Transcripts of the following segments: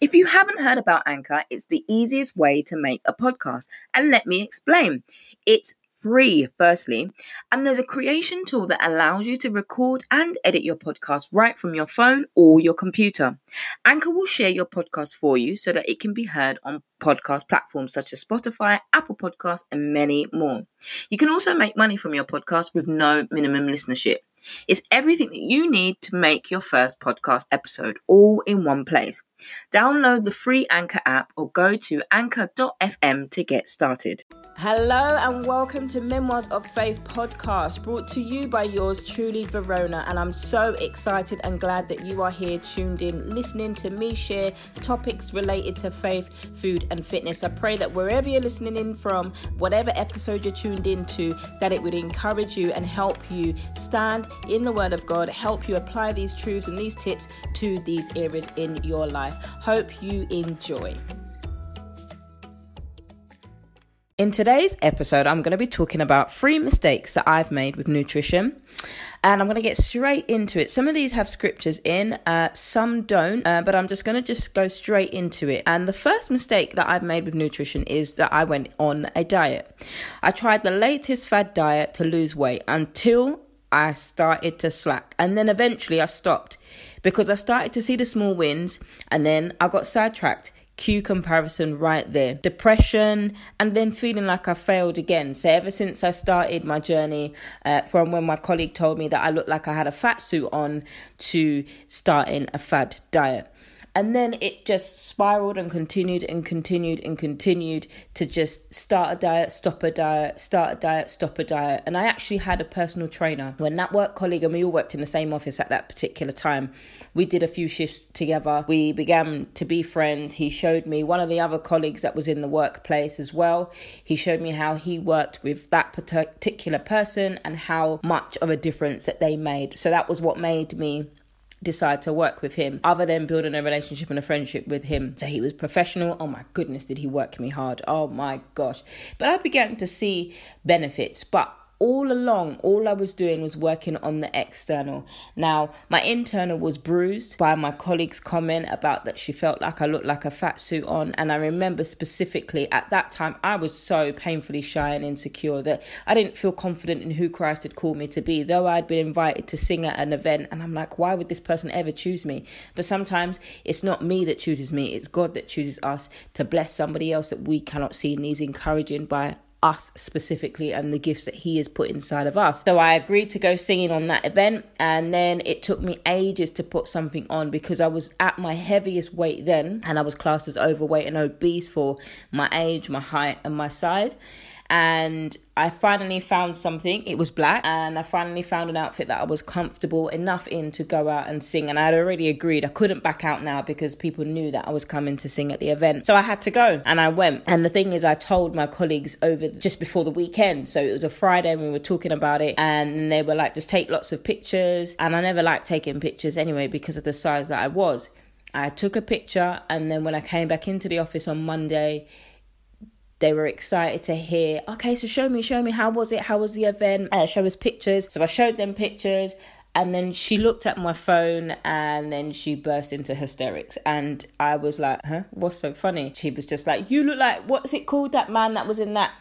If you haven't heard about Anchor, it's the easiest way to make a podcast. And let me explain. It's free, firstly, and there's a creation tool that allows you to record and edit your podcast right from your phone or your computer. Anchor will share your podcast for you so that it can be heard on podcast platforms such as Spotify, Apple Podcasts, and many more. You can also make money from your podcast with no minimum listenership. It's everything that you need to make your first podcast episode all in one place. Download the free Anchor app or go to anchor.fm to get started. Hello and welcome to Memoirs of Faith podcast, brought to you by yours truly, Verona. And I'm so excited and glad that you are here tuned in, listening to me share topics related to faith, food, and fitness. I pray that wherever you're listening in from, whatever episode you're tuned into, that it would encourage you and help you stand in the Word of God, help you apply these truths and these tips to these areas in your life. Hope you enjoy. In today's episode, I'm going to be talking about three mistakes that I've made with nutrition. And I'm going to get straight into it. Some of these have scriptures in, uh, some don't, uh, but I'm just going to just go straight into it. And the first mistake that I've made with nutrition is that I went on a diet. I tried the latest fad diet to lose weight until I started to slack. And then eventually I stopped because I started to see the small wins and then I got sidetracked cue comparison right there. Depression, and then feeling like I failed again. So, ever since I started my journey uh, from when my colleague told me that I looked like I had a fat suit on to starting a fad diet. And then it just spiraled and continued and continued and continued to just start a diet, stop a diet, start a diet, stop a diet. And I actually had a personal trainer when that work colleague and we all worked in the same office at that particular time. We did a few shifts together. We began to be friends. He showed me one of the other colleagues that was in the workplace as well. He showed me how he worked with that particular person and how much of a difference that they made. So that was what made me decide to work with him other than building a relationship and a friendship with him. So he was professional. Oh my goodness, did he work me hard? Oh my gosh. But I began to see benefits. But all along, all I was doing was working on the external. Now, my internal was bruised by my colleague's comment about that she felt like I looked like a fat suit on. And I remember specifically at that time, I was so painfully shy and insecure that I didn't feel confident in who Christ had called me to be, though I'd been invited to sing at an event. And I'm like, why would this person ever choose me? But sometimes it's not me that chooses me, it's God that chooses us to bless somebody else that we cannot see. And He's encouraging by us specifically and the gifts that he has put inside of us. So I agreed to go singing on that event and then it took me ages to put something on because I was at my heaviest weight then and I was classed as overweight and obese for my age, my height and my size and I finally found something. It was black, and I finally found an outfit that I was comfortable enough in to go out and sing. And I had already agreed I couldn't back out now because people knew that I was coming to sing at the event. So I had to go, and I went. And the thing is, I told my colleagues over just before the weekend. So it was a Friday, and we were talking about it, and they were like, just take lots of pictures. And I never liked taking pictures anyway because of the size that I was. I took a picture, and then when I came back into the office on Monday, they were excited to hear, okay, so show me, show me, how was it? How was the event? Uh, show us pictures. So I showed them pictures. And then she looked at my phone and then she burst into hysterics. And I was like, huh? What's so funny? She was just like, you look like, what's it called? That man that was in that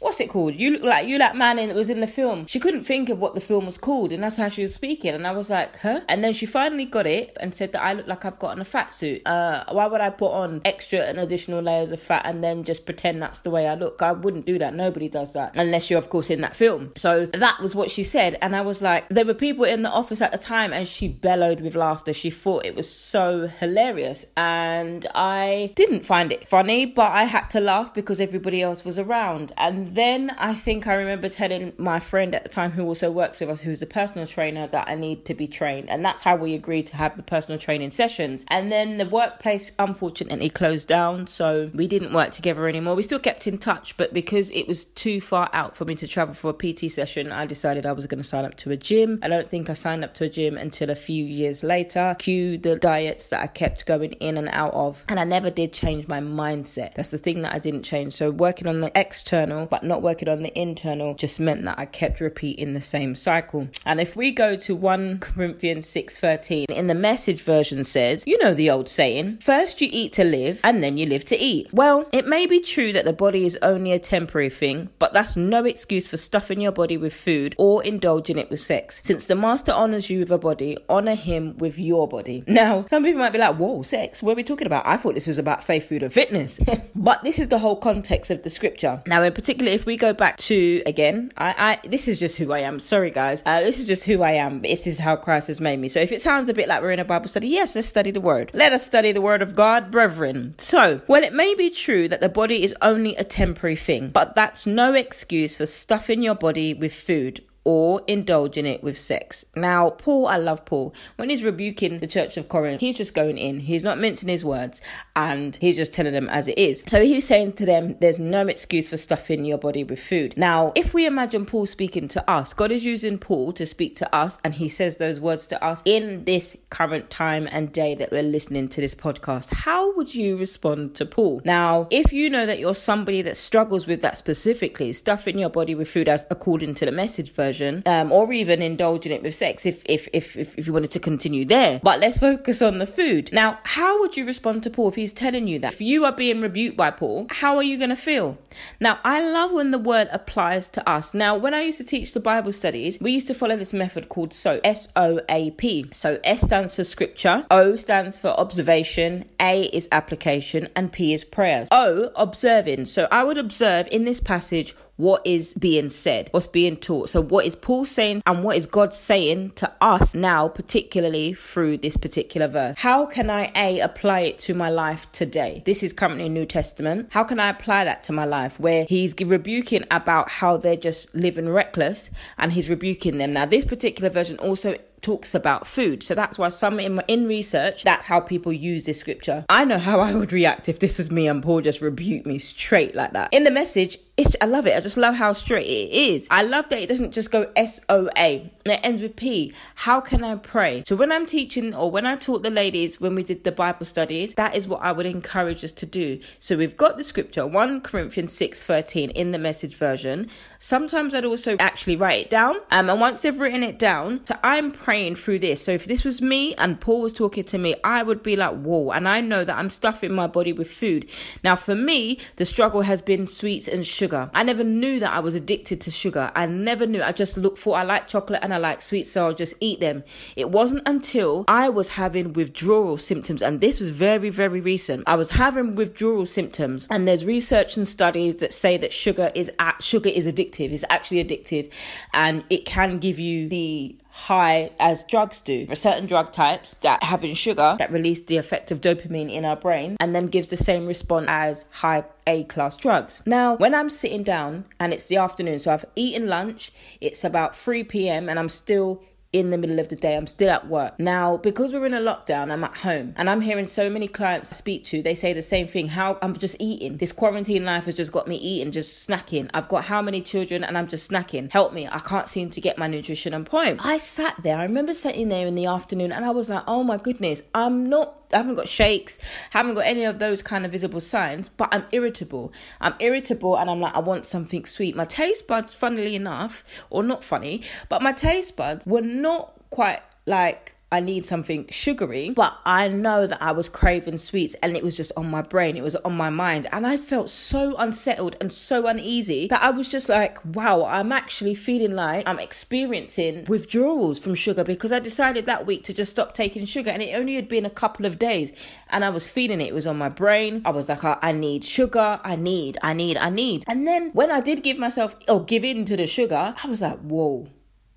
what's it called? You look like you that man in, that was in the film. She couldn't think of what the film was called, and that's how she was speaking. And I was like, huh? And then she finally got it and said that I look like I've gotten a fat suit. Uh, why would I put on extra and additional layers of fat and then just pretend that's the way I look? I wouldn't do that. Nobody does that unless you're, of course, in that film. So that was what she said, and I was like, there were people in the office at the time, and she bellowed with laughter. She thought it was so hilarious, and I didn't find it funny, but I had to laugh because everybody else was around, and then I think I remember telling my friend at the time who also works with us, who's a personal trainer, that I need to be trained. And that's how we agreed to have the personal training sessions. And then the workplace unfortunately closed down. So we didn't work together anymore. We still kept in touch, but because it was too far out for me to travel for a PT session, I decided I was going to sign up to a gym. I don't think I signed up to a gym until a few years later. Cue the diets that I kept going in and out of. And I never did change my mindset. That's the thing that I didn't change. So working on the external, but but not working on the internal just meant that I kept repeating the same cycle. And if we go to 1 Corinthians 6:13, in the message version says, you know the old saying, first you eat to live and then you live to eat. Well, it may be true that the body is only a temporary thing, but that's no excuse for stuffing your body with food or indulging it with sex. Since the master honors you with a body, honor him with your body. Now, some people might be like, whoa, sex, what are we talking about? I thought this was about faith, food, and fitness. but this is the whole context of the scripture. Now, in particular, if we go back to, again, I, I this is just who I am. Sorry, guys. Uh, this is just who I am. This is how Christ has made me. So if it sounds a bit like we're in a Bible study, yes, let's study the word. Let us study the word of God, brethren. So, well, it may be true that the body is only a temporary thing, but that's no excuse for stuffing your body with food or indulge in it with sex. Now, Paul, I love Paul. When he's rebuking the church of Corinth, he's just going in. He's not mincing his words and he's just telling them as it is. So he's saying to them, there's no excuse for stuffing your body with food. Now, if we imagine Paul speaking to us, God is using Paul to speak to us and he says those words to us in this current time and day that we're listening to this podcast. How would you respond to Paul? Now, if you know that you're somebody that struggles with that specifically, stuffing your body with food as according to the message version, version, um, or even indulging it with sex if, if, if, if, if you wanted to continue there. But let's focus on the food. Now, how would you respond to Paul if he's telling you that? If you are being rebuked by Paul, how are you going to feel? Now, I love when the word applies to us. Now, when I used to teach the Bible studies, we used to follow this method called SOAP. S O A P. So S stands for scripture, O stands for observation, A is application, and P is prayers. O, observing. So I would observe in this passage what is being said, what's being taught. So, what is Paul saying and what is God saying to us now, particularly through this particular verse? How can I, A, apply it to my life today? This is currently New Testament. How can I apply that to my life where he's rebuking about how they're just living reckless and he's rebuking them? Now, this particular version also talks about food. So that's why some in, in research, that's how people use this scripture. I know how I would react if this was me and Paul just rebuked me straight like that. In the message, it's, I love it. I just love how straight it is. I love that it doesn't just go S O A and it ends with P. How can I pray? So when I'm teaching or when I taught the ladies when we did the Bible studies, that is what I would encourage us to do. So we've got the scripture 1 Corinthians 6 13 in the message version. Sometimes I'd also actually write it down. Um, and once they've written it down, so I'm praying through this. So if this was me and Paul was talking to me, I would be like, whoa. And I know that I'm stuffing my body with food. Now, for me, the struggle has been sweets and sugar. I never knew that I was addicted to sugar. I never knew. I just looked for, I like chocolate and I like sweets, so I'll just eat them. It wasn't until I was having withdrawal symptoms, and this was very, very recent. I was having withdrawal symptoms, and there's research and studies that say that sugar is at, sugar is addictive. It's actually addictive, and it can give you the high as drugs do. Are certain drug types that having sugar that release the effect of dopamine in our brain and then gives the same response as high A class drugs. Now, when I'm sitting down and it's the afternoon, so I've eaten lunch, it's about 3 p.m. and I'm still in the middle of the day. I'm still at work. Now, because we're in a lockdown, I'm at home and I'm hearing so many clients I speak to, they say the same thing. How I'm just eating. This quarantine life has just got me eating, just snacking. I've got how many children and I'm just snacking. Help me. I can't seem to get my nutrition on point. I sat there. I remember sitting there in the afternoon and I was like, oh my goodness, I'm not I haven't got shakes, haven't got any of those kind of visible signs, but I'm irritable. I'm irritable and I'm like, I want something sweet. My taste buds, funnily enough, or not funny, but my taste buds were not quite like I need something sugary, but I know that I was craving sweets and it was just on my brain, it was on my mind. And I felt so unsettled and so uneasy that I was just like, wow, I'm actually feeling like I'm experiencing withdrawals from sugar because I decided that week to just stop taking sugar. And it only had been a couple of days and I was feeling it. It was on my brain. I was like, I need sugar, I need, I need, I need. And then when I did give myself or give in to the sugar, I was like, whoa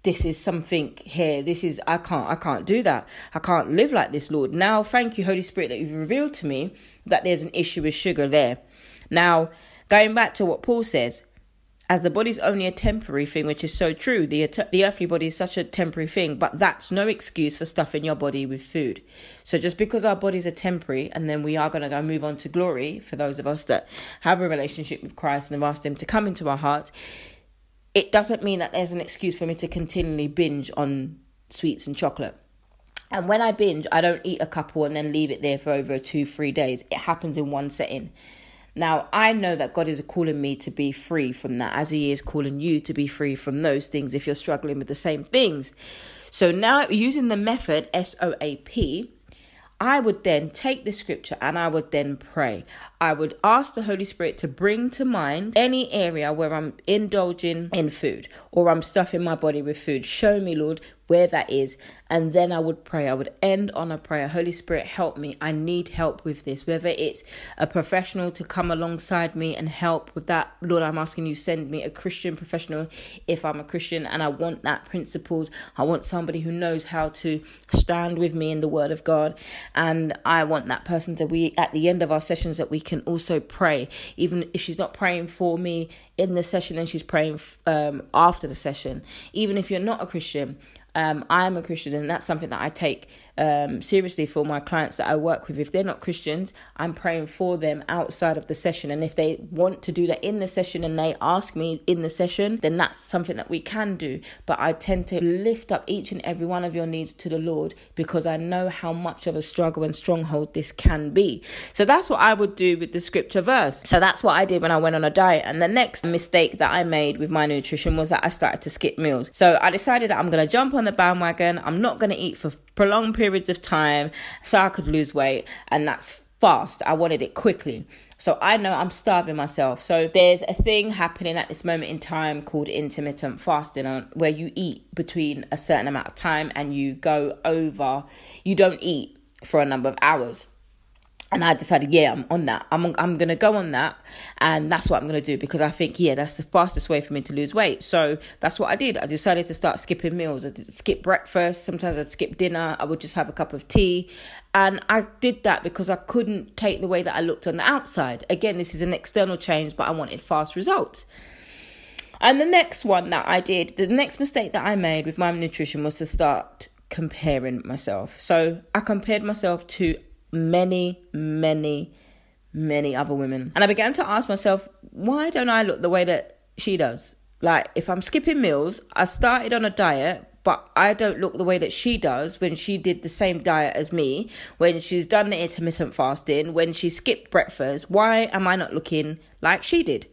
this is something here. This is i can't i can't do that. I can't live like this lord. Now thank you holy spirit that you've revealed to me that there's an issue with sugar there. Now going back to what paul says as the body's only a temporary thing which is so true the the earthly body is such a temporary thing but that's no excuse for stuffing your body with food. So just because our bodies are temporary and then we are going to go move on to glory for those of us that have a relationship with christ and have asked him to come into our hearts it doesn't mean that there's an excuse for me to continually binge on sweets and chocolate. And when I binge, I don't eat a couple and then leave it there for over two, three days. It happens in one setting. Now, I know that God is calling me to be free from that, as He is calling you to be free from those things if you're struggling with the same things. So now, using the method SOAP, I would then take the scripture and I would then pray. I would ask the Holy Spirit to bring to mind any area where I'm indulging in food or I'm stuffing my body with food. Show me, Lord, where that is. And then I would pray. I would end on a prayer. Holy Spirit, help me. I need help with this. Whether it's a professional to come alongside me and help with that, Lord, I'm asking you, send me a Christian professional if I'm a Christian and I want that principles. I want somebody who knows how to stand with me in the word of God. And I want that person to be at the end of our sessions that we can also pray. Even if she's not praying for me in the session and she's praying um, after the session. Even if you're not a Christian, um, I'm a Christian, and that's something that I take um, seriously for my clients that I work with. If they're not Christians, I'm praying for them outside of the session. And if they want to do that in the session and they ask me in the session, then that's something that we can do. But I tend to lift up each and every one of your needs to the Lord because I know how much of a struggle and stronghold this can be. So that's what I would do with the scripture verse. So that's what I did when I went on a diet. And the next mistake that I made with my nutrition was that I started to skip meals. So I decided that I'm going to jump on the bandwagon. I'm not going to eat for prolonged periods of time so I could lose weight, and that's fast. I wanted it quickly. So I know I'm starving myself. So there's a thing happening at this moment in time called intermittent fasting, uh, where you eat between a certain amount of time and you go over, you don't eat for a number of hours and I decided, yeah, I'm on that. I'm I'm gonna go on that, and that's what I'm gonna do because I think, yeah, that's the fastest way for me to lose weight. So that's what I did. I decided to start skipping meals. I skip breakfast. Sometimes I'd skip dinner. I would just have a cup of tea, and I did that because I couldn't take the way that I looked on the outside. Again, this is an external change, but I wanted fast results. And the next one that I did, the next mistake that I made with my nutrition was to start comparing myself. So I compared myself to many, many, many other women. And I began to ask myself, why don't I look the way that she does? Like, if I'm skipping meals, I started on a diet, but I don't look the way that she does when she did the same diet as me, when she's done the intermittent fasting, when she skipped breakfast. Why am I not looking like she did?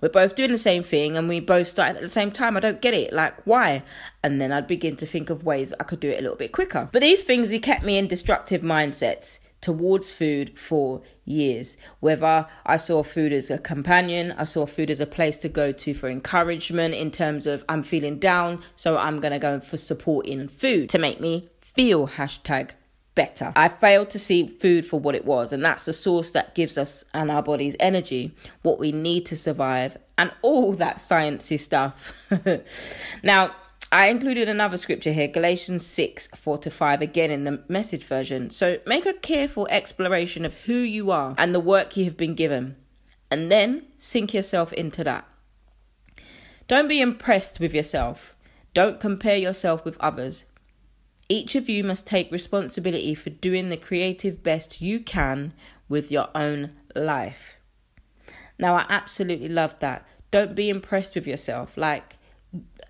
We're both doing the same thing and we both started at the same time. I don't get it. Like, why? And then I'd begin to think of ways I could do it a little bit quicker. But these things, they kept me in destructive mindsets towards food for years. Whether I saw food as a companion, I saw food as a place to go to for encouragement in terms of I'm feeling down, so I'm going to go for support in food to make me feel hashtag better. I failed to see food for what it was, and that's the source that gives us and our bodies energy, what we need to survive, and all that sciencey stuff. now, I included another scripture here, Galatians 6 4 to 5, again in the message version. So make a careful exploration of who you are and the work you have been given, and then sink yourself into that. Don't be impressed with yourself, don't compare yourself with others. Each of you must take responsibility for doing the creative best you can with your own life. Now, I absolutely love that. Don't be impressed with yourself. Like,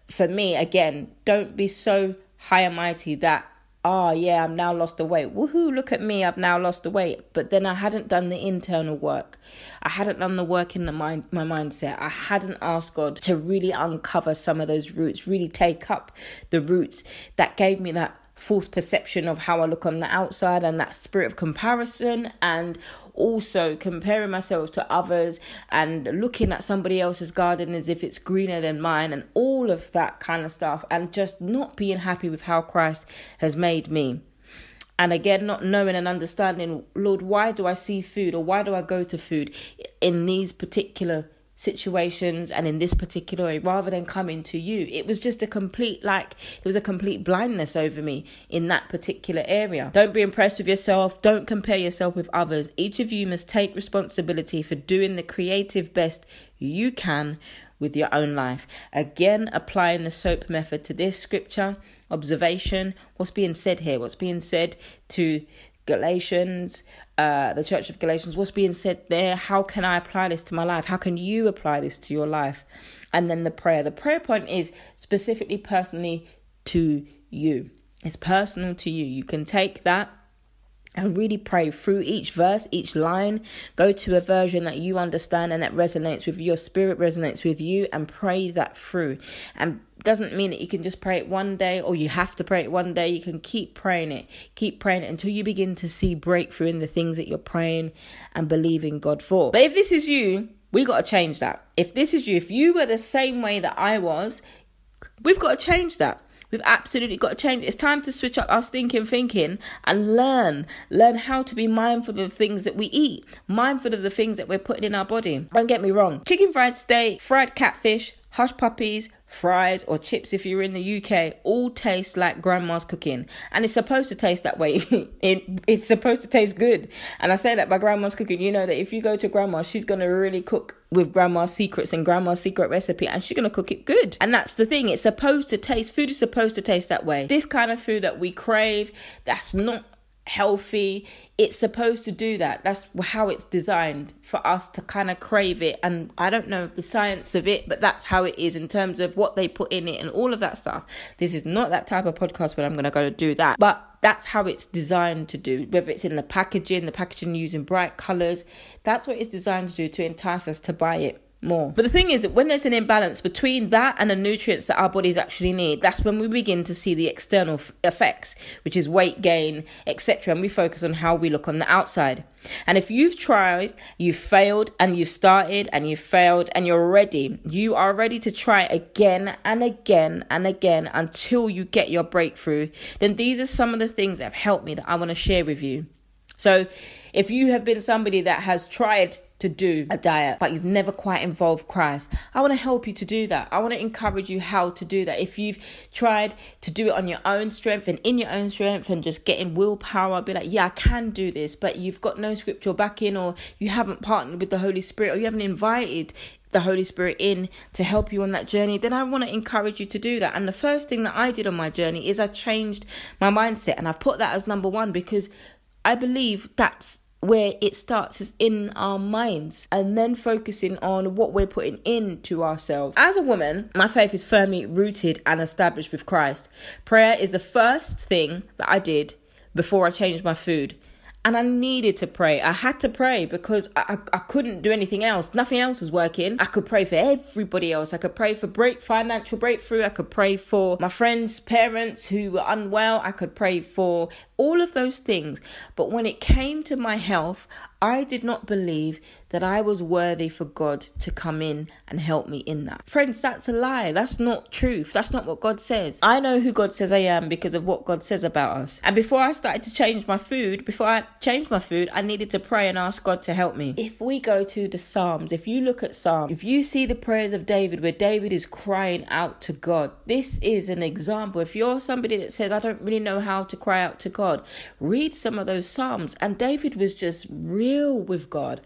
for me, again, don't be so high and mighty that oh yeah, I'm now lost the weight. Woohoo, look at me, I've now lost the weight. But then I hadn't done the internal work. I hadn't done the work in the mind my mindset. I hadn't asked God to really uncover some of those roots, really take up the roots that gave me that false perception of how I look on the outside and that spirit of comparison and also comparing myself to others and looking at somebody else's garden as if it's greener than mine and all of that kind of stuff and just not being happy with how Christ has made me. And again, not knowing and understanding, Lord, why do I see food or why do I go to food in these particular situations and in this particular rather than coming to you it was just a complete like it was a complete blindness over me in that particular area. Don't be impressed with yourself. Don't compare yourself with others. Each of you must take responsibility for doing the creative best you can with your own life. Again applying the soap method to this scripture. Observation. What's being said here? What's being said to Galatians, uh, the Church of Galatians, what's being said there? How can I apply this to my life? How can you apply this to your life? And then the prayer. The prayer point is specifically personally to you. It's personal to you. You can take that and really pray through each verse, each line. Go to a version that you understand and that resonates with your spirit, resonates with you, and pray that through. And doesn't mean that you can just pray it one day or you have to pray it one day. You can keep praying it, keep praying it until you begin to see breakthrough in the things that you're praying and believing God for. But if this is you, we got to change that. If this is you, if you were the same way that I was, we've got to change that. We've absolutely got to change. It's time to switch up our stinking thinking and learn. Learn how to be mindful of the things that we eat, mindful of the things that we're putting in our body. Don't get me wrong. Chicken fried steak, fried catfish, hush puppies, fries, or chips if you're in the UK all taste like grandma's cooking. And it's supposed to taste that way. it, it's supposed to taste good. And I say that by grandma's cooking, you know that if you go to grandma, she's going to really cook with grandma's secrets and grandma's secret recipe and she's going to cook it good. And that's the thing. It's supposed to taste, food is supposed to taste that way. This kind of food that we crave, that's not healthy. It's supposed to do that. That's how it's designed for us to kind of crave it. And I don't know the science of it, but that's how it is in terms of what they put in it and all of that stuff. This is not that type of podcast where I'm going to go do that. But that's how it's designed to do, whether it's in the packaging, the packaging using bright colors. That's what it's designed to do to entice us to buy it more. But the thing is that when there's an imbalance between that and the nutrients that our bodies actually need, that's when we begin to see the external f- effects, which is weight gain, etc. And we focus on how we look on the outside. And if you've tried, you've failed, and you've started and you've failed, and you're ready, you are ready to try again and again and again until you get your breakthrough, then these are some of the things that have helped me that I want to share with you. So, if you have been somebody that has tried to do a diet, but you've never quite involved Christ. I want to help you to do that. I want to encourage you how to do that. If you've tried to do it on your own strength and in your own strength and just getting willpower, be like, yeah, I can do this, but you've got no scriptural backing or you haven't partnered with the Holy Spirit or you haven't invited the Holy Spirit in to help you on that journey, then I want to encourage you to do that. And the first thing that I did on my journey is I changed my mindset and I've put that as number one because I believe that's where it starts is in our minds and then focusing on what we're putting into ourselves. As a woman, my faith is firmly rooted and established with Christ. Prayer is the first thing that I did before I changed my food and I needed to pray. I had to pray because I, I, I, couldn't do anything else. Nothing else was working. I could pray for everybody else. I could pray for break financial breakthrough. I could pray for my friends' parents who were unwell. I could pray for all of those things. But when it came to my health, I did not believe that I was worthy for God to come in and help me in that. Friends, that's a lie. That's not truth. That's not what God says. I know who God says I am because of what God says about us. And before I started to change my food, before I changed my food, I needed to pray and ask God to help me. If we go to the Psalms, if you look at Psalms, if you see the prayers of David where David is crying out to God, this is an example. If you're somebody that says, I don't really know how to cry out to God, read some of those Psalms. And David was just real with God.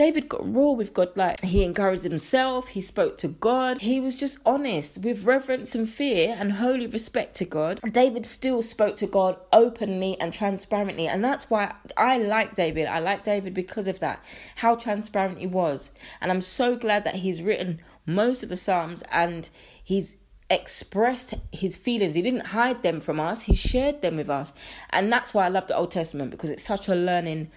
David got raw with God. Like he encouraged himself, he spoke to God, he was just honest with reverence and fear and holy respect to God. David still spoke to God openly and transparently, and that's why I like David. I like David because of that, how transparent he was. And I'm so glad that he's written most of the Psalms and he's expressed his feelings. He didn't hide them from us, he shared them with us. And that's why I love the Old Testament because it's such a learning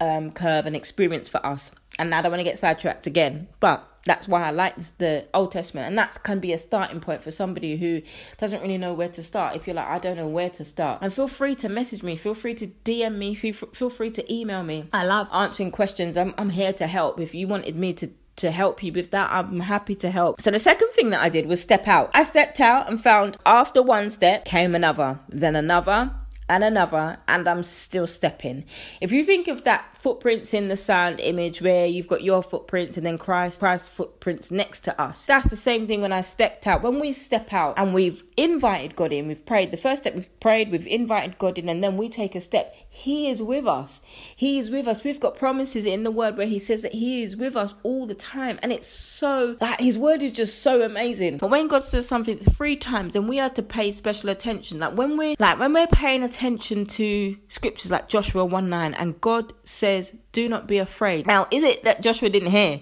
um, curve and experience for us. And I don't want to get sidetracked again, but that's why I like the Old Testament, and that can be a starting point for somebody who doesn't really know where to start. If you're like, I don't know where to start, and feel free to message me, feel free to DM me, feel free to email me. I love answering questions. I'm I'm here to help. If you wanted me to to help you with that, I'm happy to help. So the second thing that I did was step out. I stepped out and found after one step came another, then another, and another, and I'm still stepping. If you think of that footprints in the sand image where you've got your footprints and then Christ, Christ's footprints next to us, that's the same thing when I stepped out. When we step out and we've invited God in, we've prayed. The first step we've prayed, we've invited God in, and then we take a step. He is with us. He is with us. We've got promises in the word where He says that He is with us all the time, and it's so like His word is just so amazing. But when God says something three times, then we have to pay special attention. Like when we're like when we're paying attention to scriptures like Joshua 1 9, and God says, Do not be afraid. Now, is it that Joshua didn't hear?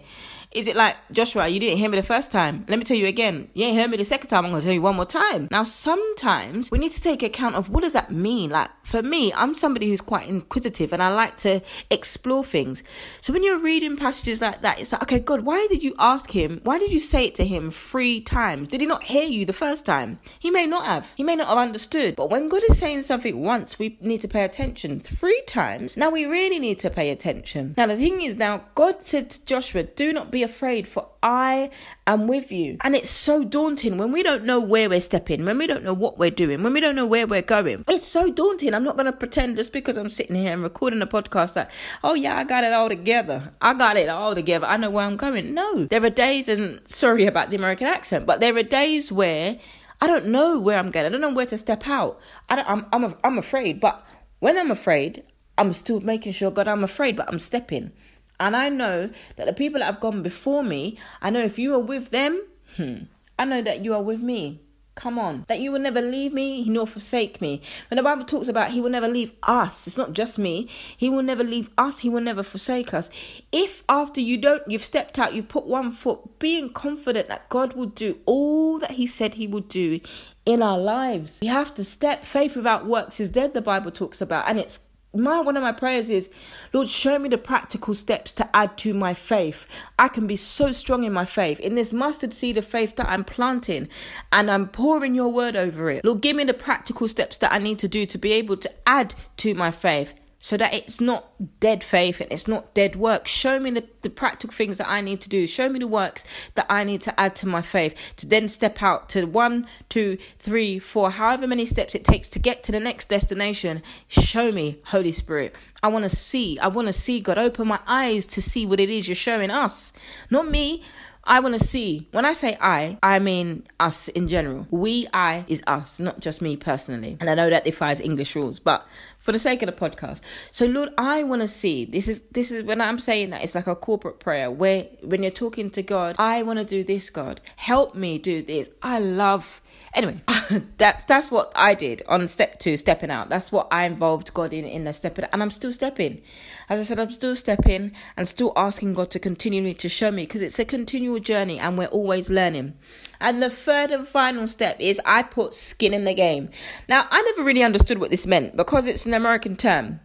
Is it like, Joshua, you didn't hear me the first time? Let me tell you again. You ain't heard me the second time. I'm going to tell you one more time. Now, sometimes we need to take account of what does that mean? Like, for me, I'm somebody who's quite inquisitive and I like to explore things. So when you're reading passages like that, it's like, okay, God, why did you ask him? Why did you say it to him three times? Did he not hear you the first time? He may not have. He may not have understood. But when God is saying something once, we need to pay attention. Three times, now we really need to pay attention. Now, the thing is, now God said to Joshua, do not be afraid, for I am with you. And it's so daunting when we don't know where we're stepping, when we don't know what we're doing, when we don't know where we're going. It's so daunting. I'm not going to pretend just because I'm sitting here and recording a podcast that, oh, yeah, I got it all together. I got it all together. I know where I'm going. No, there are days, and sorry about the American accent, but there are days where I don't know where I'm going. I don't know where to step out. I don't, I'm, I'm, I'm afraid. But when I'm afraid, I'm still making sure, God, I'm afraid, but I'm stepping. And I know that the people that have gone before me, I know if you are with them, hmm, I know that you are with me. Come on. That you will never leave me nor forsake me. When the Bible talks about he will never leave us, it's not just me. He will never leave us. He will never forsake us. If after you don't, you've stepped out, you've put one foot, being confident that God will do all that he said he would do in our lives. We have to step. Faith without works is dead, the Bible talks about. And it's my one of my prayers is lord show me the practical steps to add to my faith. I can be so strong in my faith in this mustard seed of faith that i'm planting and i'm pouring your word over it. Lord give me the practical steps that i need to do to be able to add to my faith so that it's not dead faith and it's not dead work. Show me the, the practical things that I need to do. Show me the works that I need to add to my faith to then step out to one, two, three, four, however many steps it takes to get to the next destination. Show me, Holy Spirit. I want to see. I want to see God. Open my eyes to see what it is you're showing us. Not me, I want to see. When I say I, I mean us in general. We, I is us, not just me personally. And I know that defies English rules, but for the sake of the podcast. So Lord, I want to see. This is this is when I'm saying that it's like a corporate prayer where when you're talking to God, I want to do this, God. Help me do this. I love Anyway, that's that's what I did on step two, stepping out. That's what I involved God in in the stepping, and I'm still stepping. As I said, I'm still stepping and still asking God to continue to show me because it's a continual journey, and we're always learning. And the third and final step is I put skin in the game. Now, I never really understood what this meant because it's an American term.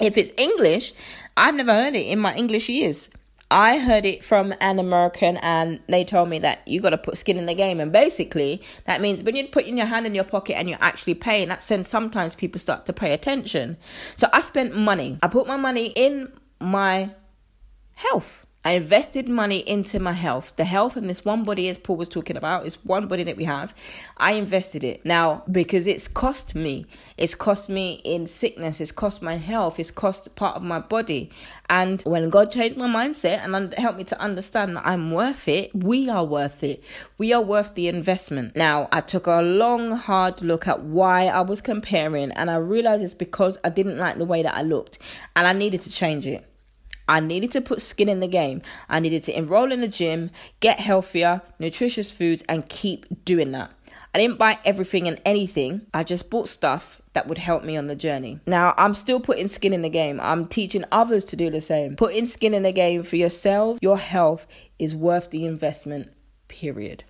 If it's English, I've never heard it in my English years. I heard it from an American and they told me that you got to put skin in the game. And basically, that means when you're putting your hand in your pocket and you're actually paying, that's when sometimes people start to pay attention. So I spent money. I put my money in my health. I invested money into my health. The health and this one body, as Paul was talking about, is one body that we have. I invested it now because it's cost me. It's cost me in sickness. It's cost my health. It's cost part of my body. And when God changed my mindset and helped me to understand that I'm worth it, we are worth it. We are worth the investment. Now, I took a long, hard look at why I was comparing, and I realized it's because I didn't like the way that I looked, and I needed to change it. I needed to put skin in the game. I needed to enroll in the gym, get healthier, nutritious foods, and keep doing that. I didn't buy everything and anything. I just bought stuff that would help me on the journey. Now, I'm still putting skin in the game. I'm teaching others to do the same. Putting skin in the game for yourself, your health is worth the investment period.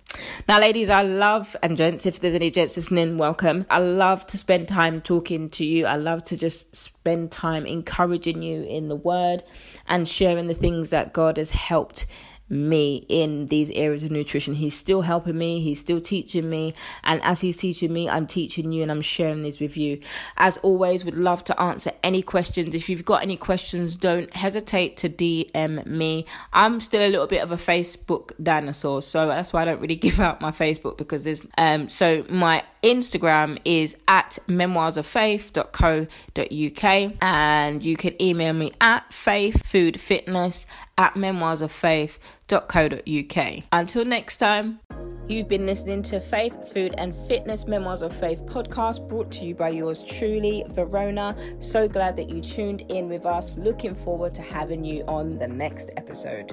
Now, ladies, I love, and gents, if there's any gents listening, welcome. I love to spend time talking to you. I love to just spend time encouraging you in the word and sharing the things that God has helped me in these areas of nutrition. He's still helping me, he's still teaching me, and as he's teaching me, I'm teaching you and I'm sharing these with you. As always, would love to answer any questions. If you've got any questions, don't hesitate to DM me. I'm still a little bit of a Facebook dinosaur, so that's why I don't really give out my Facebook because there's um so my Instagram is at memoirsoffaith.co.uk and you can email me at faithfoodfitness at memoirsoffaith.co.uk. Until next time, you've been listening to Faith, Food and Fitness Memoirs of Faith podcast brought to you by yours truly, Verona. So glad that you tuned in with us. Looking forward to having you on the next episode.